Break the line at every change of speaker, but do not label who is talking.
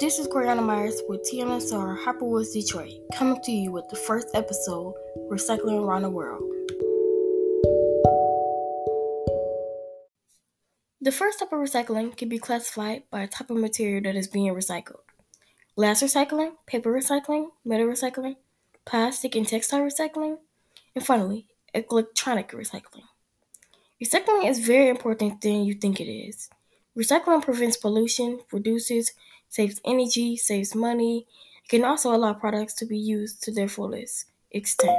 This is Coriana Myers with TMSR Hyperwoods Detroit, coming to you with the first episode, Recycling Around the World. The first type of recycling can be classified by a type of material that is being recycled. Glass recycling, paper recycling, metal recycling, plastic and textile recycling, and finally, electronic recycling. Recycling is very important than you think it is. Recycling prevents pollution, reduces, saves energy, saves money, it can also allow products to be used to their fullest extent.